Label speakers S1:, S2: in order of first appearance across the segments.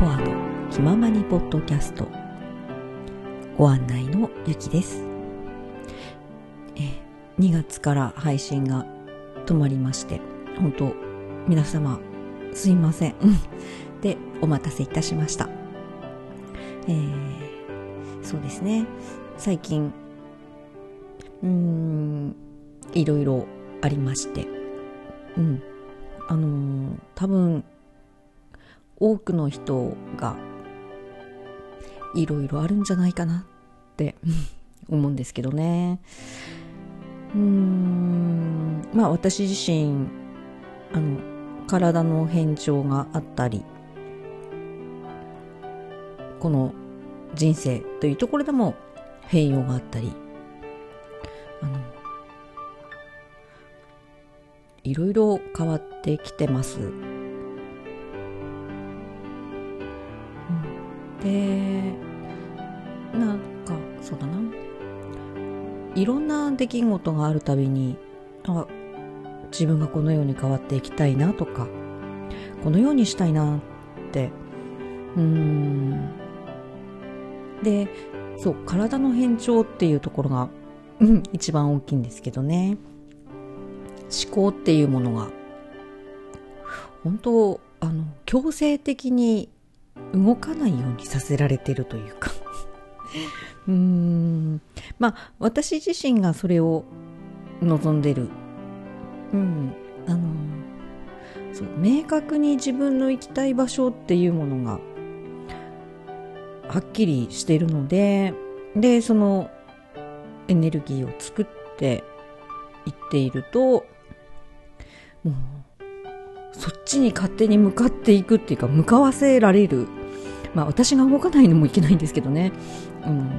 S1: コアの気ままにポッドキャスト。ご案内のゆきです。え2月から配信が止まりまして本当皆様すいません。でお待たせいたしました。えー、そうですね。最近うーんいろいろありまして。うん。あのー、多分多くの人がいろいろあるんじゃないかなって 思うんですけどねうーんまあ私自身あの体の変調があったりこの人生というところでも変容があったりあのいろいろ変わってきてます。でなんかそうだな。いろんな出来事があるたびにあ自分がこのように変わっていきたいなとかこのようにしたいなってうん。でそう体の変調っていうところが、うん、一番大きいんですけどね。思考っていうものが本当あの強制的に動かないようにさせられてるというか。うーん。まあ私自身がそれを望んでる。うん。あのそう明確に自分の行きたい場所っていうものがはっきりしてるのででそのエネルギーを作っていっているともうそっちに勝手に向かっていくっていうか向かわせられるまあ私が動かないのもいけないんですけどね。うん。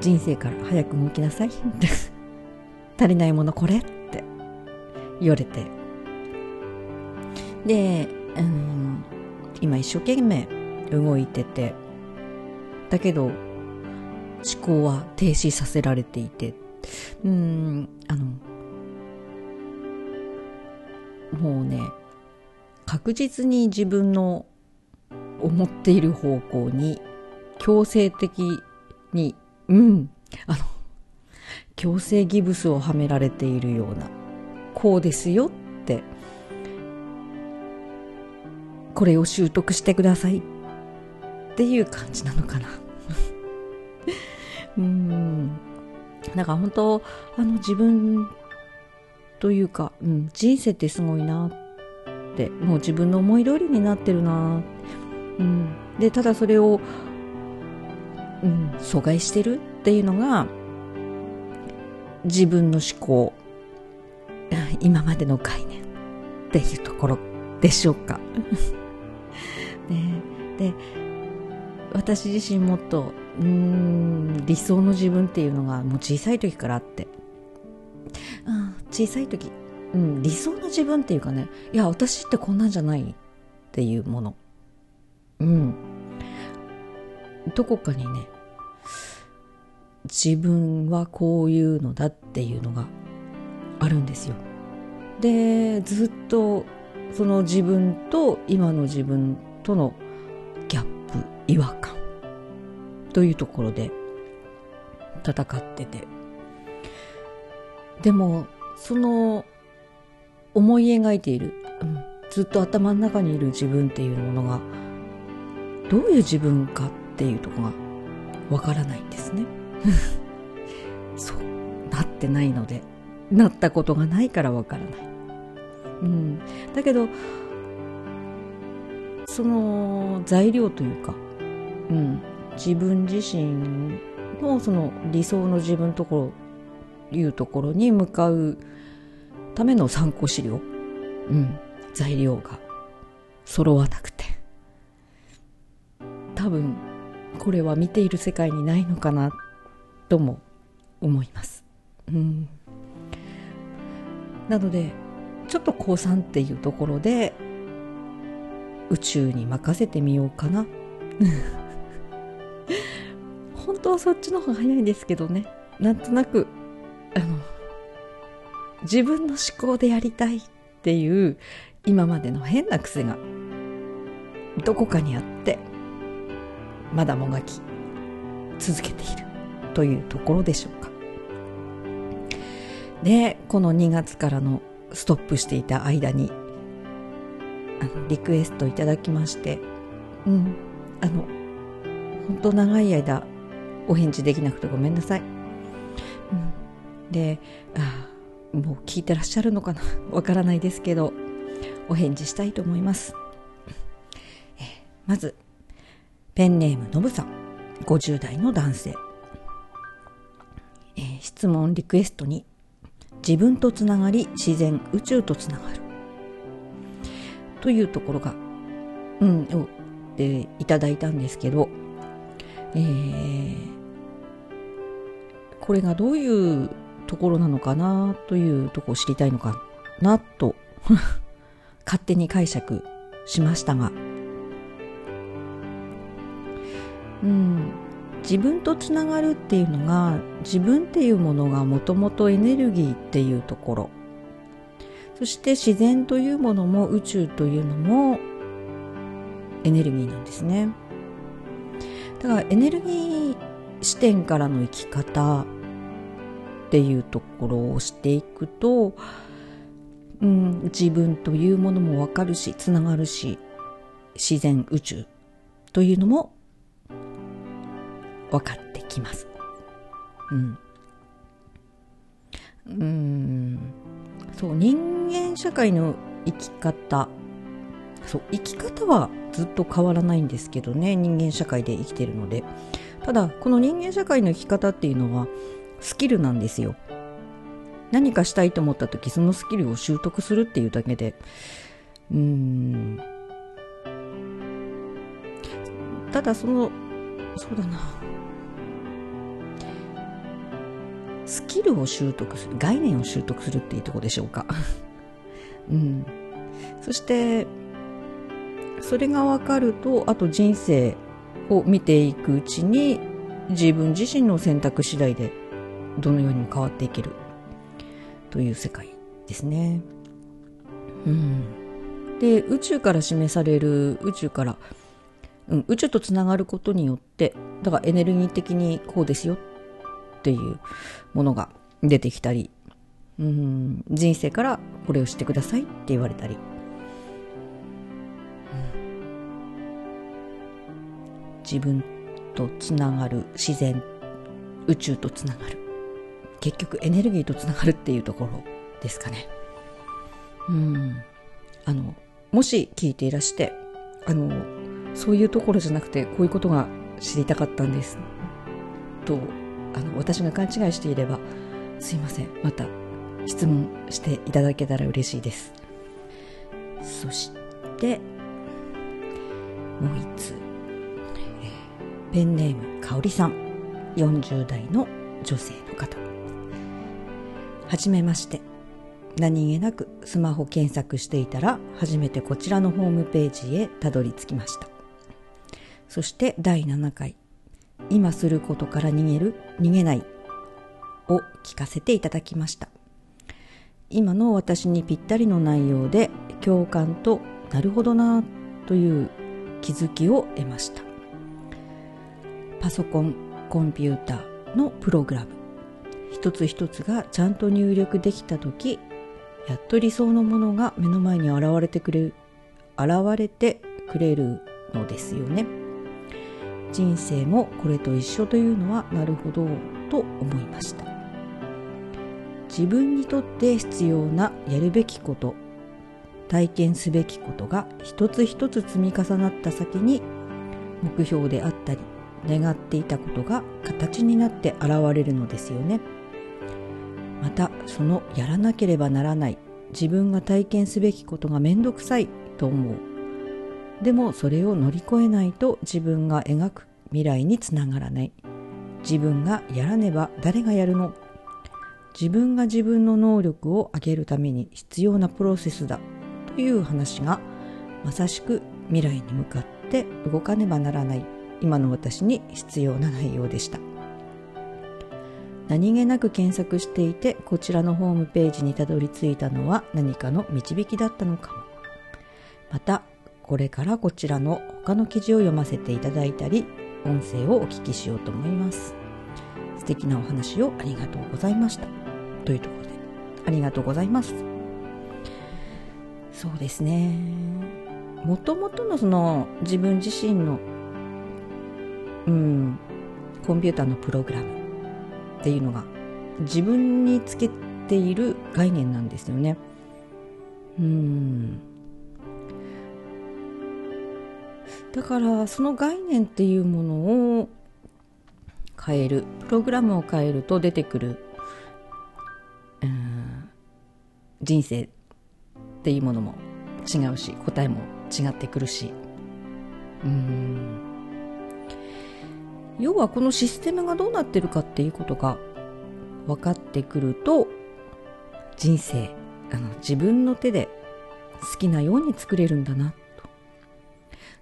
S1: 人生から早く動きなさい。足りないものこれって言われて。で、うん、今一生懸命動いてて、だけど思考は停止させられていて、うん、あの、もうね、確実に自分の思っている方向に強制的に、うん、あの、強制ギブスをはめられているような、こうですよって、これを習得してくださいっていう感じなのかな。うん。だから本当、あの自分というか、うん、人生ってすごいなって、もう自分の思い通りになってるなうん、でただそれを、うん、阻害してるっていうのが自分の思考。今までの概念っていうところでしょうか。ね、で私自身もっとうん理想の自分っていうのがもう小さい時からあって、うん、小さい時、うん、理想の自分っていうかねいや私ってこんなんじゃないっていうもの。うん。どこかにね、自分はこういうのだっていうのがあるんですよ。で、ずっとその自分と今の自分とのギャップ、違和感というところで戦ってて。でも、その思い描いている、うん、ずっと頭の中にいる自分っていうものがどういう自分かっていうとこがわからないんですね。そうなってないのでなったことがないからわからない。うん。だけどその材料というか、うん、自分自身のその理想の自分ところいうところに向かうための参考資料、うん、材料が揃わなくこれは見ている世界にないのかなとも思います。うん、なのでちょっと高3っていうところで宇宙に任せてみようかな。本当はそっちの方が早いんですけどね。なんとなく、あの、自分の思考でやりたいっていう今までの変な癖がどこかにあってまだもがき続けているというところでしょうか。でこの2月からのストップしていた間にあのリクエストいただきましてうんあの本当長い間お返事できなくてごめんなさい、うん、であもう聞いてらっしゃるのかな？わからないですけどお返事したいと思います。えまずペンネームのぶさん50代の男性、えー、質問リクエストに自分とつながり自然宇宙とつながる。というところがうんをでいただいたんですけど、えー、これがどういうところなのかなというとこを知りたいのかなと 勝手に解釈しましたがうん。自分とつながるっていうのが自分っていうものがもともとエネルギーっていうところ。そして自然というものも宇宙というのもエネルギーなんですね。だからエネルギー視点からの生き方っていうところをしていくと、うん、自分というものもわかるしつながるし自然宇宙というのも分かってきます。うん。うん。そう、人間社会の生き方。そう、生き方はずっと変わらないんですけどね、人間社会で生きてるので。ただ、この人間社会の生き方っていうのは、スキルなんですよ。何かしたいと思った時、そのスキルを習得するっていうだけで、うーん。ただその、そうだな。スキルを習得する概念を習得するっていうとこでしょうか。うん。そしてそれが分かるとあと人生を見ていくうちに自分自身の選択次第でどのようにも変わっていける？という世界ですね。うん、で宇宙から示される宇宙から、うん、宇宙とつながることによってだからエネルギー的にこうですよっていうものが出てきたり、うん、人生からこれをしてくださいって言われたり、うん、自分とつながる自然宇宙とつながる。結局エネルギーとつながるっていうところですかね。うん。あのもし聞いていらしてあのそういうところじゃなくてこういうことが知りたかったんですとあの私が勘違いしていればすいません。また質問していただけたら嬉しいです。そしてもう一つ、えー、ペンネームかおりさん。40代の女性の方。はじめまして。何気なくスマホ検索していたら初めてこちらのホームページへたどり着きました。そして第7回。今することから逃げる、逃げないを聞かせていただきました。今の私にぴったりの内容で共感となるほどなという気づきを得ました。パソコン、コンピューターのプログラム一つ一つがちゃんと入力できた時やっと理想のものが目の前に現れてくれる現れてくれるのですよね。人生もこれと一緒というのはなるほどと思いました。自分にとって必要なやるべきこと体験すべきことが一つ一つ積み重なった先に目標であったり願っていたことが形になって現れるのですよね。またそのやらなければならない自分が体験すべきことがめんどくさいと思う。でもそれを乗り越えないと自分が描く未来につながらない。自分がやらねば誰がやるの？自分が自分の能力を上げるために必要なプロセスだ。という話がまさしく未来に向かって動かねばならない。今の私に必要な内容でした。何気なく検索していてこちらのホームページにたどり着いたのは何かの導きだったのかも。またこれからこちらの他の記事を読ませていただいたり、音声をお聞きしようと思います。素敵なお話をありがとうございました。というところで、ありがとうございます。そうですね。もともとのその自分自身の、うん、コンピューターのプログラムっていうのが自分につけている概念なんですよね。うん。だからその概念っていうものを変えるプログラムを変えると出てくる、うん、人生っていうものも違うし答えも違ってくるし。うん。要はこのシステムがどうなってるかっていうことが分かってくると人生あの自分の手で好きなように作れるんだなと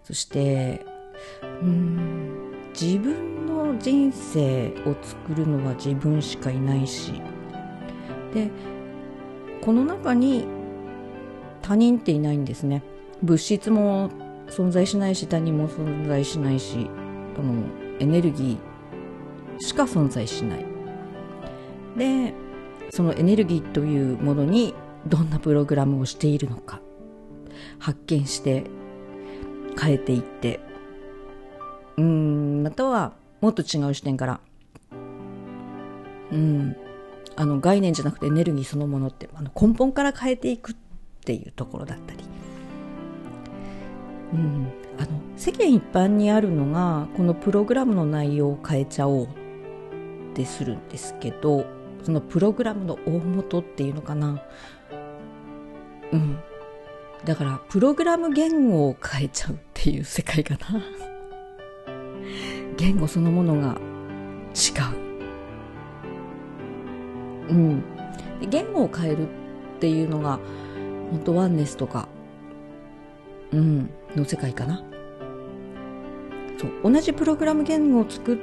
S1: そしてうん自分の人生を作るのは自分しかいないしでこの中に他人っていないんですね。物質も存在しないし他人も存在しないしあのエネルギーしか存在しない。でそのエネルギーというものにどんなプログラムをしているのか発見して変えていって。うんまたはもっと違う視点から。うん。あの概念じゃなくてエネルギーそのものってあの根本から変えていくっていうところだったり、うん、あの世間一般にあるのがこのプログラムの内容を変えちゃおうってするんですけどそのプログラムの大元っていうのかな。うん。だからプログラム言語を変えちゃうっていう世界かな。言語そのものが違う。うん。言語を変えるっていうのが本当ワンネスとかうんの世界かな。そう。同じプログラム言語を作っ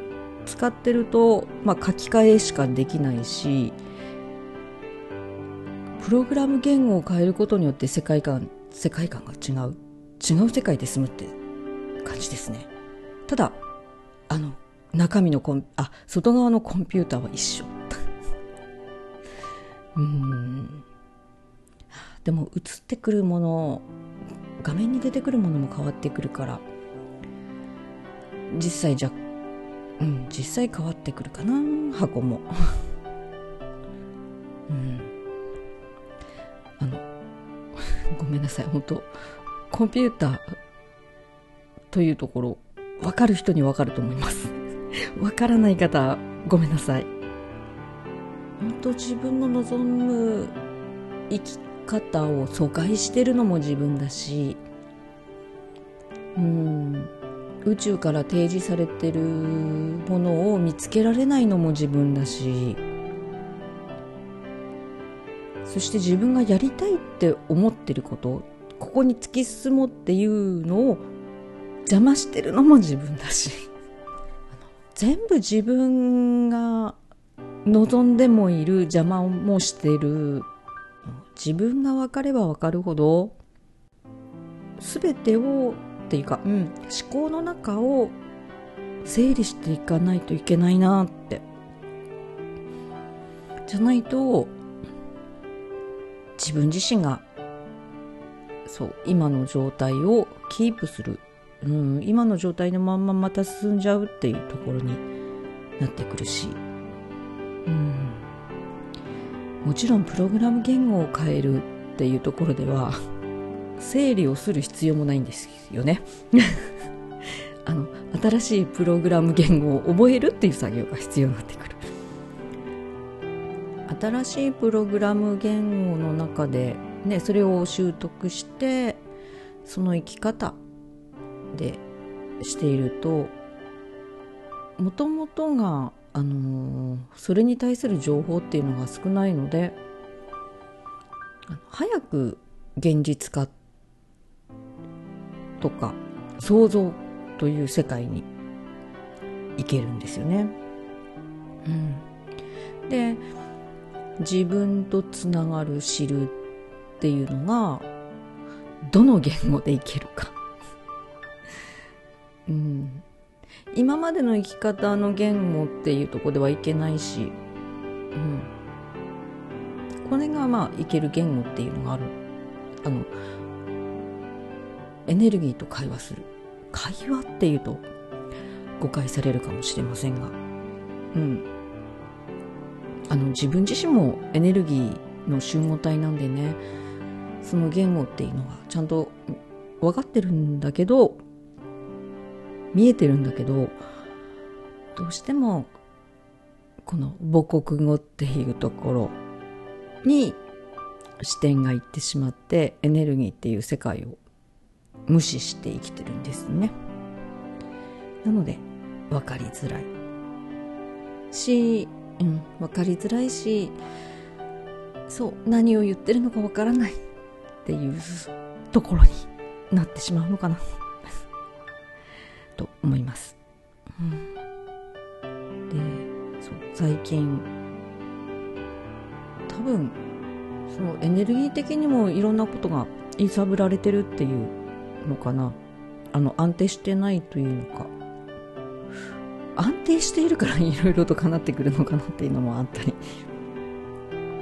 S1: 使ってると、まあ、書き換えしかできないしプログラム言語を変えることによって世界観世界観が違う。違う世界で済むって感じですね。ただあの中身のコンあ外側のコンピューターは一緒。うん。でも映ってくるもの画面に出てくるものも変わってくるから実際じゃうん実際変わってくるかな箱も。うん。さい。本当コンピューターというところ分かる人に分かると思います。分からない方ごめんなさい。本当自分の望む生き方を阻害してるのも自分だしうん宇宙から提示されてるものを見つけられないのも自分だし。そして自分がやりたいって思ってることここに突き進もうっていうのを邪魔してるのも自分だし 全部自分が望んでもいる邪魔もしてる自分が分かれば分かるほど全てをっていうか、うん、思考の中を整理していかないといけないなって。じゃないと、自分自身が、そう、今の状態をキープする。うん、今の状態のまんままた進んじゃうっていうところになってくるし。うん。もちろんプログラム言語を変えるっていうところでは整理をする必要もないんですよね あの新しいプログラム言語を覚えるっていう作業が必要になってくる新しいプログラム言語の中で、ね、それを習得してその生き方でしているともともとが、あのー、それに対する情報っていうのが少ないので早く現実化とか想像という世界に行けるんですよね。うん、で自分とつながる知るっていうのがどの言語でいけるか。うん、今までの生き方の言語っていうとこではいけないし、うん、これがまあいける言語っていうのがある。あのエネルギーと会話する。会話っていうと誤解されるかもしれませんが。うん。あの自分自身もエネルギーの集合体なんでねその言語っていうのはちゃんと分かってるんだけど見えてるんだけどどうしてもこの母国語っていうところに視点がいってしまってエネルギーっていう世界を無視して生きてるんですね。なので分かりづらい。し、うん、分かりづらいしそう何を言ってるのか分からないっていうところになってしまうのかなと思います、うん、でそう最近多分そのエネルギー的にもいろんなことが揺さぶられてるっていうのかな。あの安定してないというのか。安定しているからいろいろとかなってくるのかなっていうのもあったり。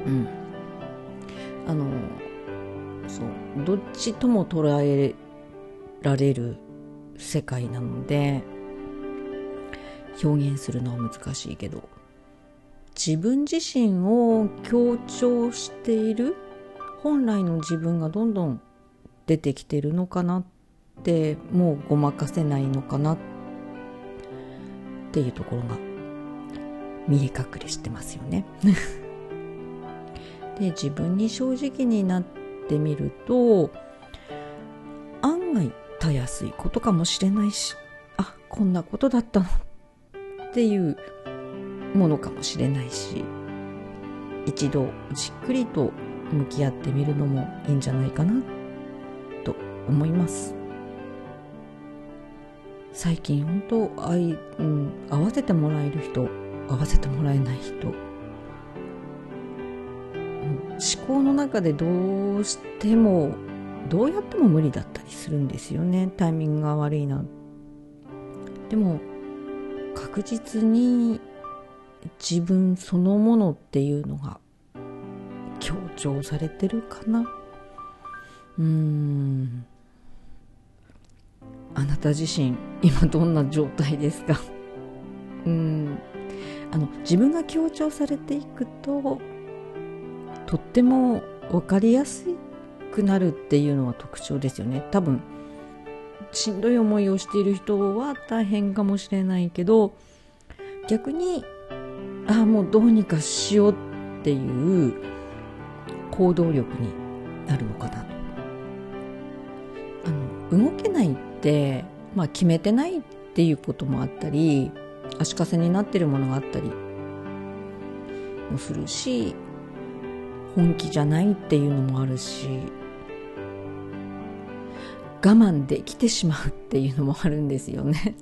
S1: うん。あのそう。どっちとも捉えられる世界なので表現するのは難しいけど自分自身を強調している本来の自分がどんどん出てきてるのかなってもうごまかせないのかなってていうところが見え隠れしてますよね。で自分に正直になってみると案外たやすいことかもしれないしあこんなことだったのっていうものかもしれないし一度じっくりと向き合ってみるのもいいんじゃないかなと思います。最近本当あい、うん、合わせてもらえる人合わせてもらえない人。うん思考の中でどうしてもどうやっても無理だったりするんですよね。タイミングが悪いなでも確実に自分そのものっていうのが強調されてるかな。うーん。あなた自身今どんな状態ですか？うん。あの自分が強調されていくととっても分かりやすくなるっていうのは特徴ですよね。多分しんどい思いをしている人は大変かもしれないけど逆にああもうどうにかしようっていう行動力になるのかなと。あの動けないって、まあ、決めてないっていうこともあったり足かせになってるものがあったりもするし本気じゃないっていうのもあるし我慢できてしまうっていうのもあるんですよね。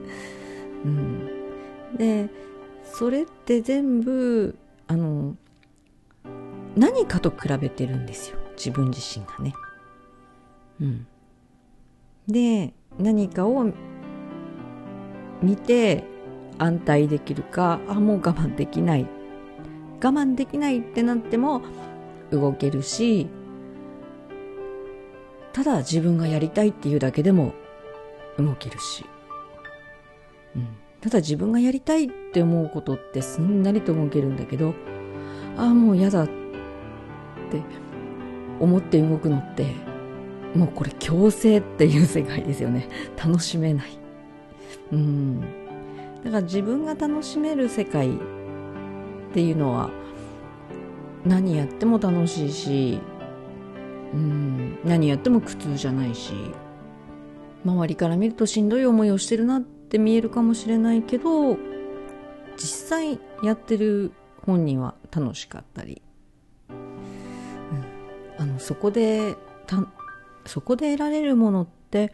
S1: うん、でそれって全部あの何かと比べてるんですよ自分自身がね。うん、で何かを見て安泰できるかあもう我慢できない。我慢できないってなっても動けるしただ自分がやりたいっていうだけでも動けるし、うん、ただ自分がやりたいって思うことってすんなりと動けるんだけどああもう嫌だって思って動くのってもうこれ強制っていう世界ですよね。楽しめない。うん。だから自分が楽しめる世界っていうのは何やっても楽しいしうん。何やっても苦痛じゃないし周りから見るとしんどい思いをしてるなって見えるかもしれないけど実際やってる本人は楽しかったり、うん、あのそこでそこで得られるものって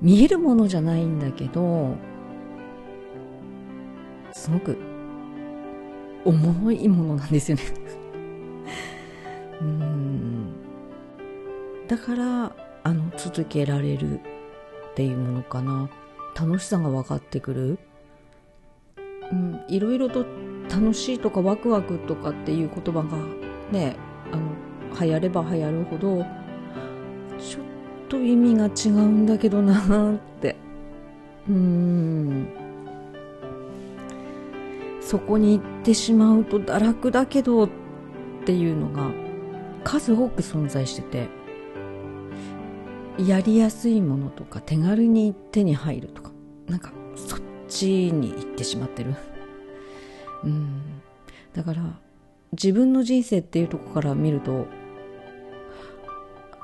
S1: 見えるものじゃないんだけどすごく重いものなんですよね。うん。だからあの続けられるっていうものかな。楽しさが分かってくる。うん。いろいろと楽しいとかワクワクとかっていう言葉がねあの流行れば流行るほどと意味が違うんだけどなって。うん。そこに行ってしまうと堕落だけどっていうのが数多く存在してて。やりやすいものとか手軽に手に入るとか。なんかそっちに行ってしまってる。うん。だから自分の人生っていうとこから見ると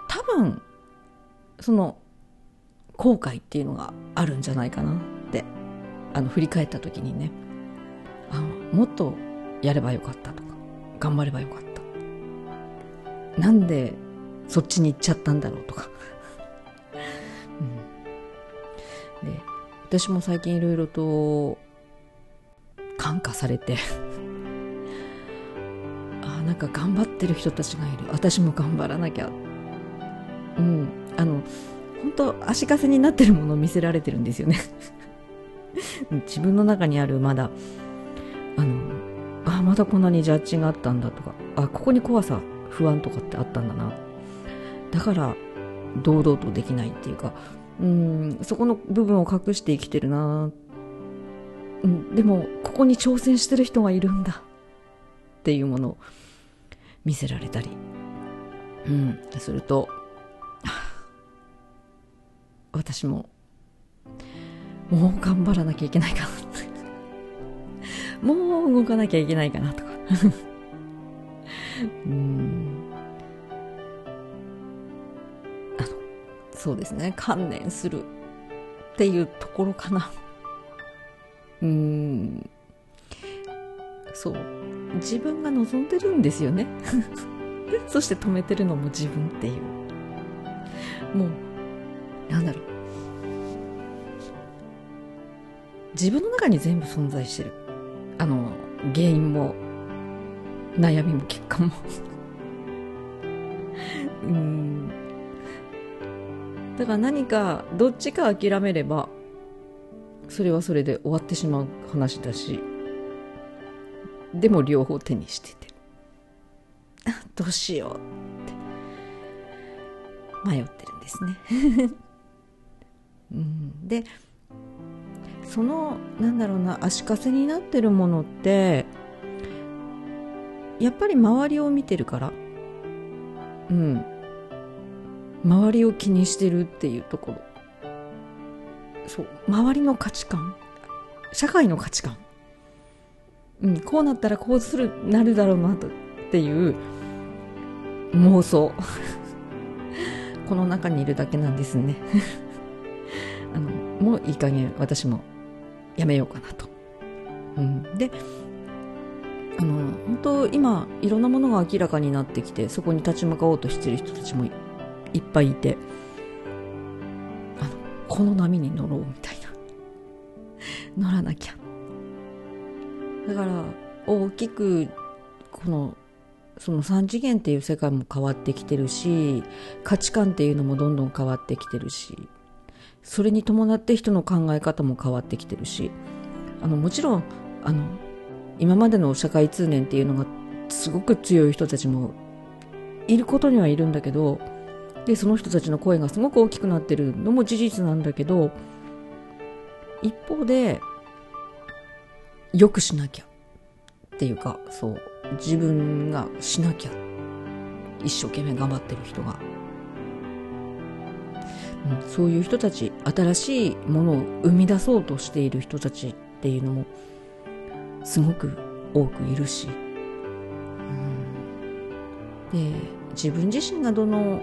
S1: 多分その後悔っていうのがあるんじゃないかなってあの振り返った時にね。あもっとやればよかったとか頑張ればよかった。なんでそっちに行っちゃったんだろうとか、うん、で私も最近いろいろと感化されて。あなんか頑張ってる人たちがいる。私も頑張らなきゃ。うん。あの本当足かせになってるものを見せられてるんですよね。自分の中にあるまだあのあまだこんなにジャッジがあったんだとかあここに怖さ不安とかってあったんだな。だから堂々とできないっていうかうんそこの部分を隠して生きてるな、うん、でもここに挑戦してる人がいるんだ。っていうものを見せられたり、うん、すると私も。もう頑張らなきゃいけないかな。もう動かなきゃいけないかなとか。うん。あのそうですね。観念するっていうところかな。うん。そう。自分が望んでるんですよね。そして止めてるのも自分っていう。もうなんだろう。自分の中に全部存在してる。あの原因も悩みも結果も。うん。だから何かどっちか諦めればそれはそれで終わってしまう話だしでも両方手にしてて。どうしようって。迷ってるんですね。うん、でそのなんだろうな足かせになってるものってやっぱり周りを見てるから。うん。周りを気にしてるっていうところ。そう。周りの価値観。社会の価値観。うん。こうなったらこうするなるだろうなとっていう妄想。この中にいるだけなんですね。あのもういい加減私も。やめようかなと。うん、であの本当今いろんなものが明らかになってきてそこに立ち向かおうとしてる人たちもいっぱいいてあのこの波に乗ろうみたいな。乗らなきゃ。だから大きくこのその3次元っていう世界も変わってきてるし価値観っていうのもどんどん変わってきてるし。それに伴って人の考え方も変わってきてるしあのもちろんあの今までの社会通念っていうのがすごく強い人たちもいることにはいるんだけどでその人たちの声がすごく大きくなってるのも事実なんだけど一方でよくしなきゃっていうかそう自分がしなきゃ一生懸命頑張ってる人がそういう人たち新しいものを生み出そうとしている人たちっていうのもすごく多くいるし、うん、で自分自身がどの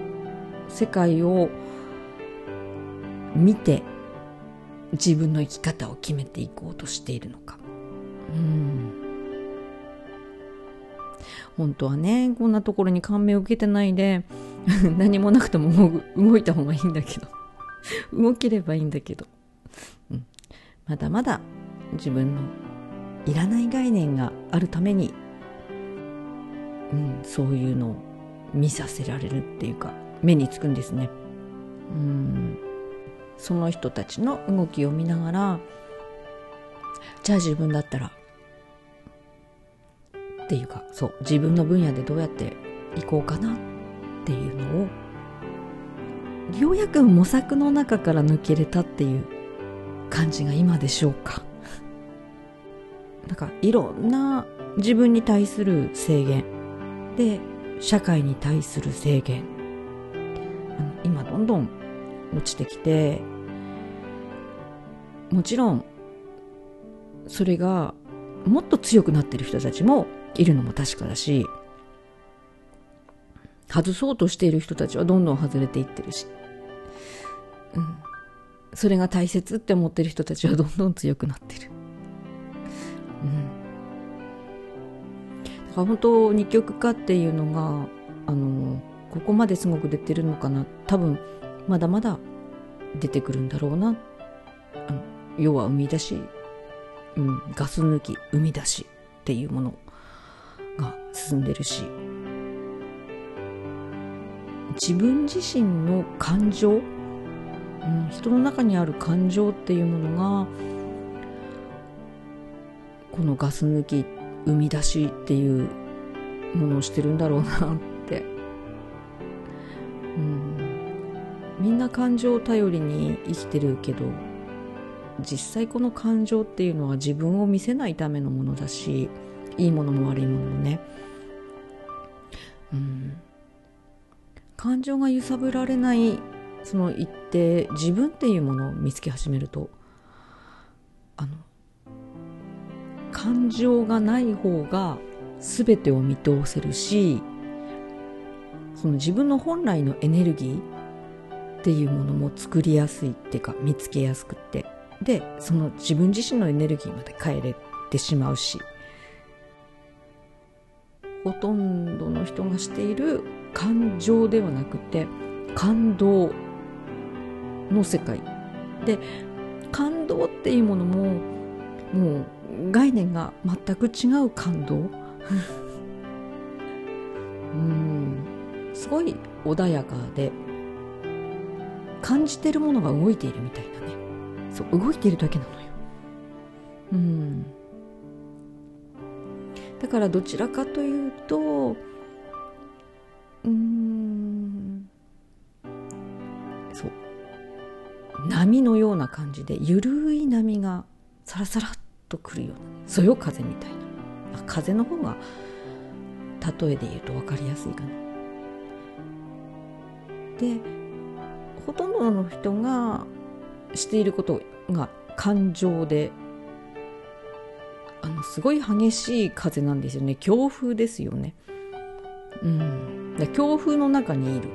S1: 世界を見て自分の生き方を決めていこうとしているのか、うん、本当はねこんなところに感銘を受けてないで 何もなくても動いた方がいいんだけど。動ければいいんだけど、うん、まだまだ自分のいらない概念があるために、うん、そういうのを見させられるっていうか目につくんですね。うん。その人たちの動きを見ながらじゃあ自分だったらっていうかそう自分の分野でどうやっていこうかなっていうのをようやく模索の中から抜けれたっていう感じが今でしょうか。なんかいろんな自分に対する制限で社会に対する制限。あの今どんどん落ちてきてもちろんそれがもっと強くなってる人たちもいるのも確かだし外そうとしている人たちはどんどん外れていってるし、うん、それが大切って思ってる人たちはどんどん強くなってる。うん。だから本当二極化っていうのが、あの、ここまですごく出てるのかな。多分、まだまだ出てくるんだろうな。あの要は生み出し、うん、ガス抜き、生み出しっていうものが進んでるし、自分自身の感情、うん、人の中にある感情っていうものがこのガス抜き生み出しっていうものをしてるんだろうなって、うん、みんな感情を頼りに生きてるけど実際この感情っていうのは自分を見せないためのものだしいいものも悪いものもね、うん、感情が揺さぶられないその一定自分っていうものを見つけ始めるとあの感情がない方が全てを見通せるしその自分の本来のエネルギーっていうものも作りやすいっていうか見つけやすくって。でその自分自身のエネルギーまで変えれてしまうし。ほとんどの人がしている感情ではなくて感動の世界。で感動っていうものももう概念が全く違う感動。うん。すごい穏やかで感じてるものが動いているみたいなね。そう動いているだけなのよ。うんだからどちらかというとうん。そう。波のような感じでゆるい波がサラサラっとくるようなそよ風みたいな。あ風の方が例えで言うと分かりやすいかな。でほとんどの人がしていることが感情であのすごい激しい風なんですよね。強風ですよね。うん。強風の中にいる。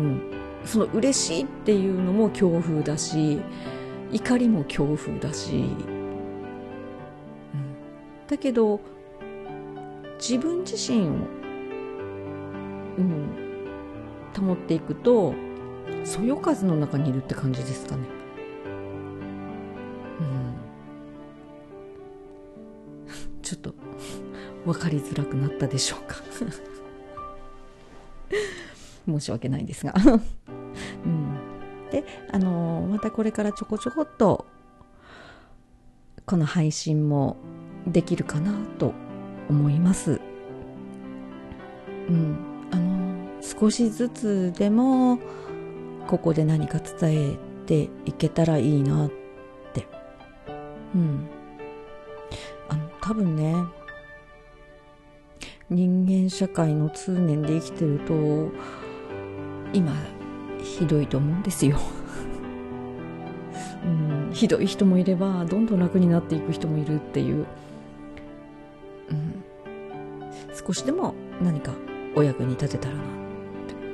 S1: うん。その嬉しいっていうのも強風だし怒りも強風だし、うん、だけど自分自身を、うん、保っていくとそよ風の中にいるって感じですかね。ちょっと分かりづらくなったでしょうか。申し訳ないんですが。うん、であのまたこれからちょこちょこっとこの配信もできるかなと思います。うん。あの少しずつでもここで何か伝えていけたらいいなって。うん。多分ね人間社会の通念で生きてると今ひどいと思うんですよ。うん、ひどい人もいればどんどん楽になっていく人もいるっていう、うん、少しでも何かお役に立てたらな。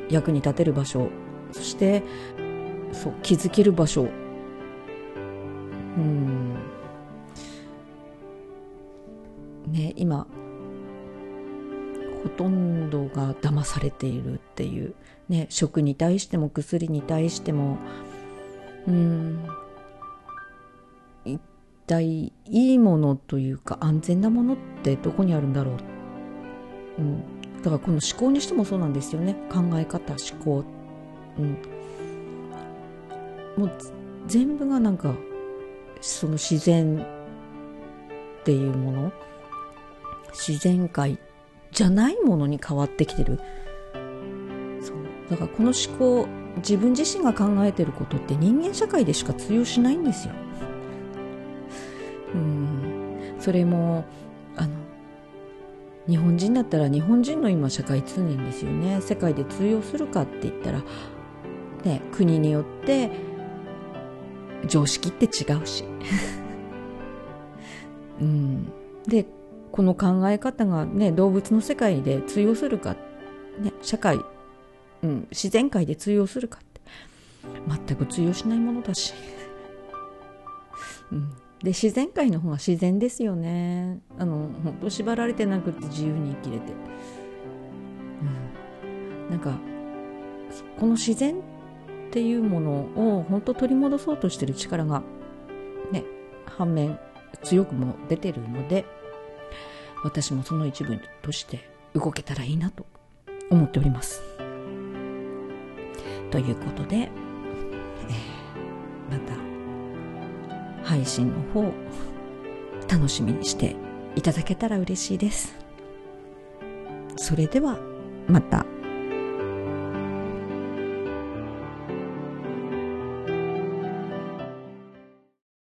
S1: 役に立てる場所。そしてそう気づける場所。うん。ね今ほとんどが騙されているっていう、ね、食に対しても薬に対してもうん一体いいものというか安全なものってどこにあるんだろう、うん、だからこの思考にしてもそうなんですよね。考え方思考、うん、もう全部がなんかその自然っていうもの。自然界じゃないものに変わってきてる。そう。だからこの思考自分自身が考えてることって人間社会でしか通用しないんですよ。うん。それもあの日本人だったら日本人の今社会通念ですよね。世界で通用するかって言ったらね国によって常識って違うし。うん。でこの考え方がね動物の世界で通用するか、ね、社会、うん、自然界で通用するかって全く通用しないものだし、うん、で自然界の方が自然ですよね。あの本当縛られてなくて自由に生きれて、うん、なんかこの自然っていうものを本当取り戻そうとしてる力がね反面強くも出てるので私もその一部として動けたらいいなと思っております。ということで、えー、また配信の方楽しみにしていただけたら嬉しいです。それではまた。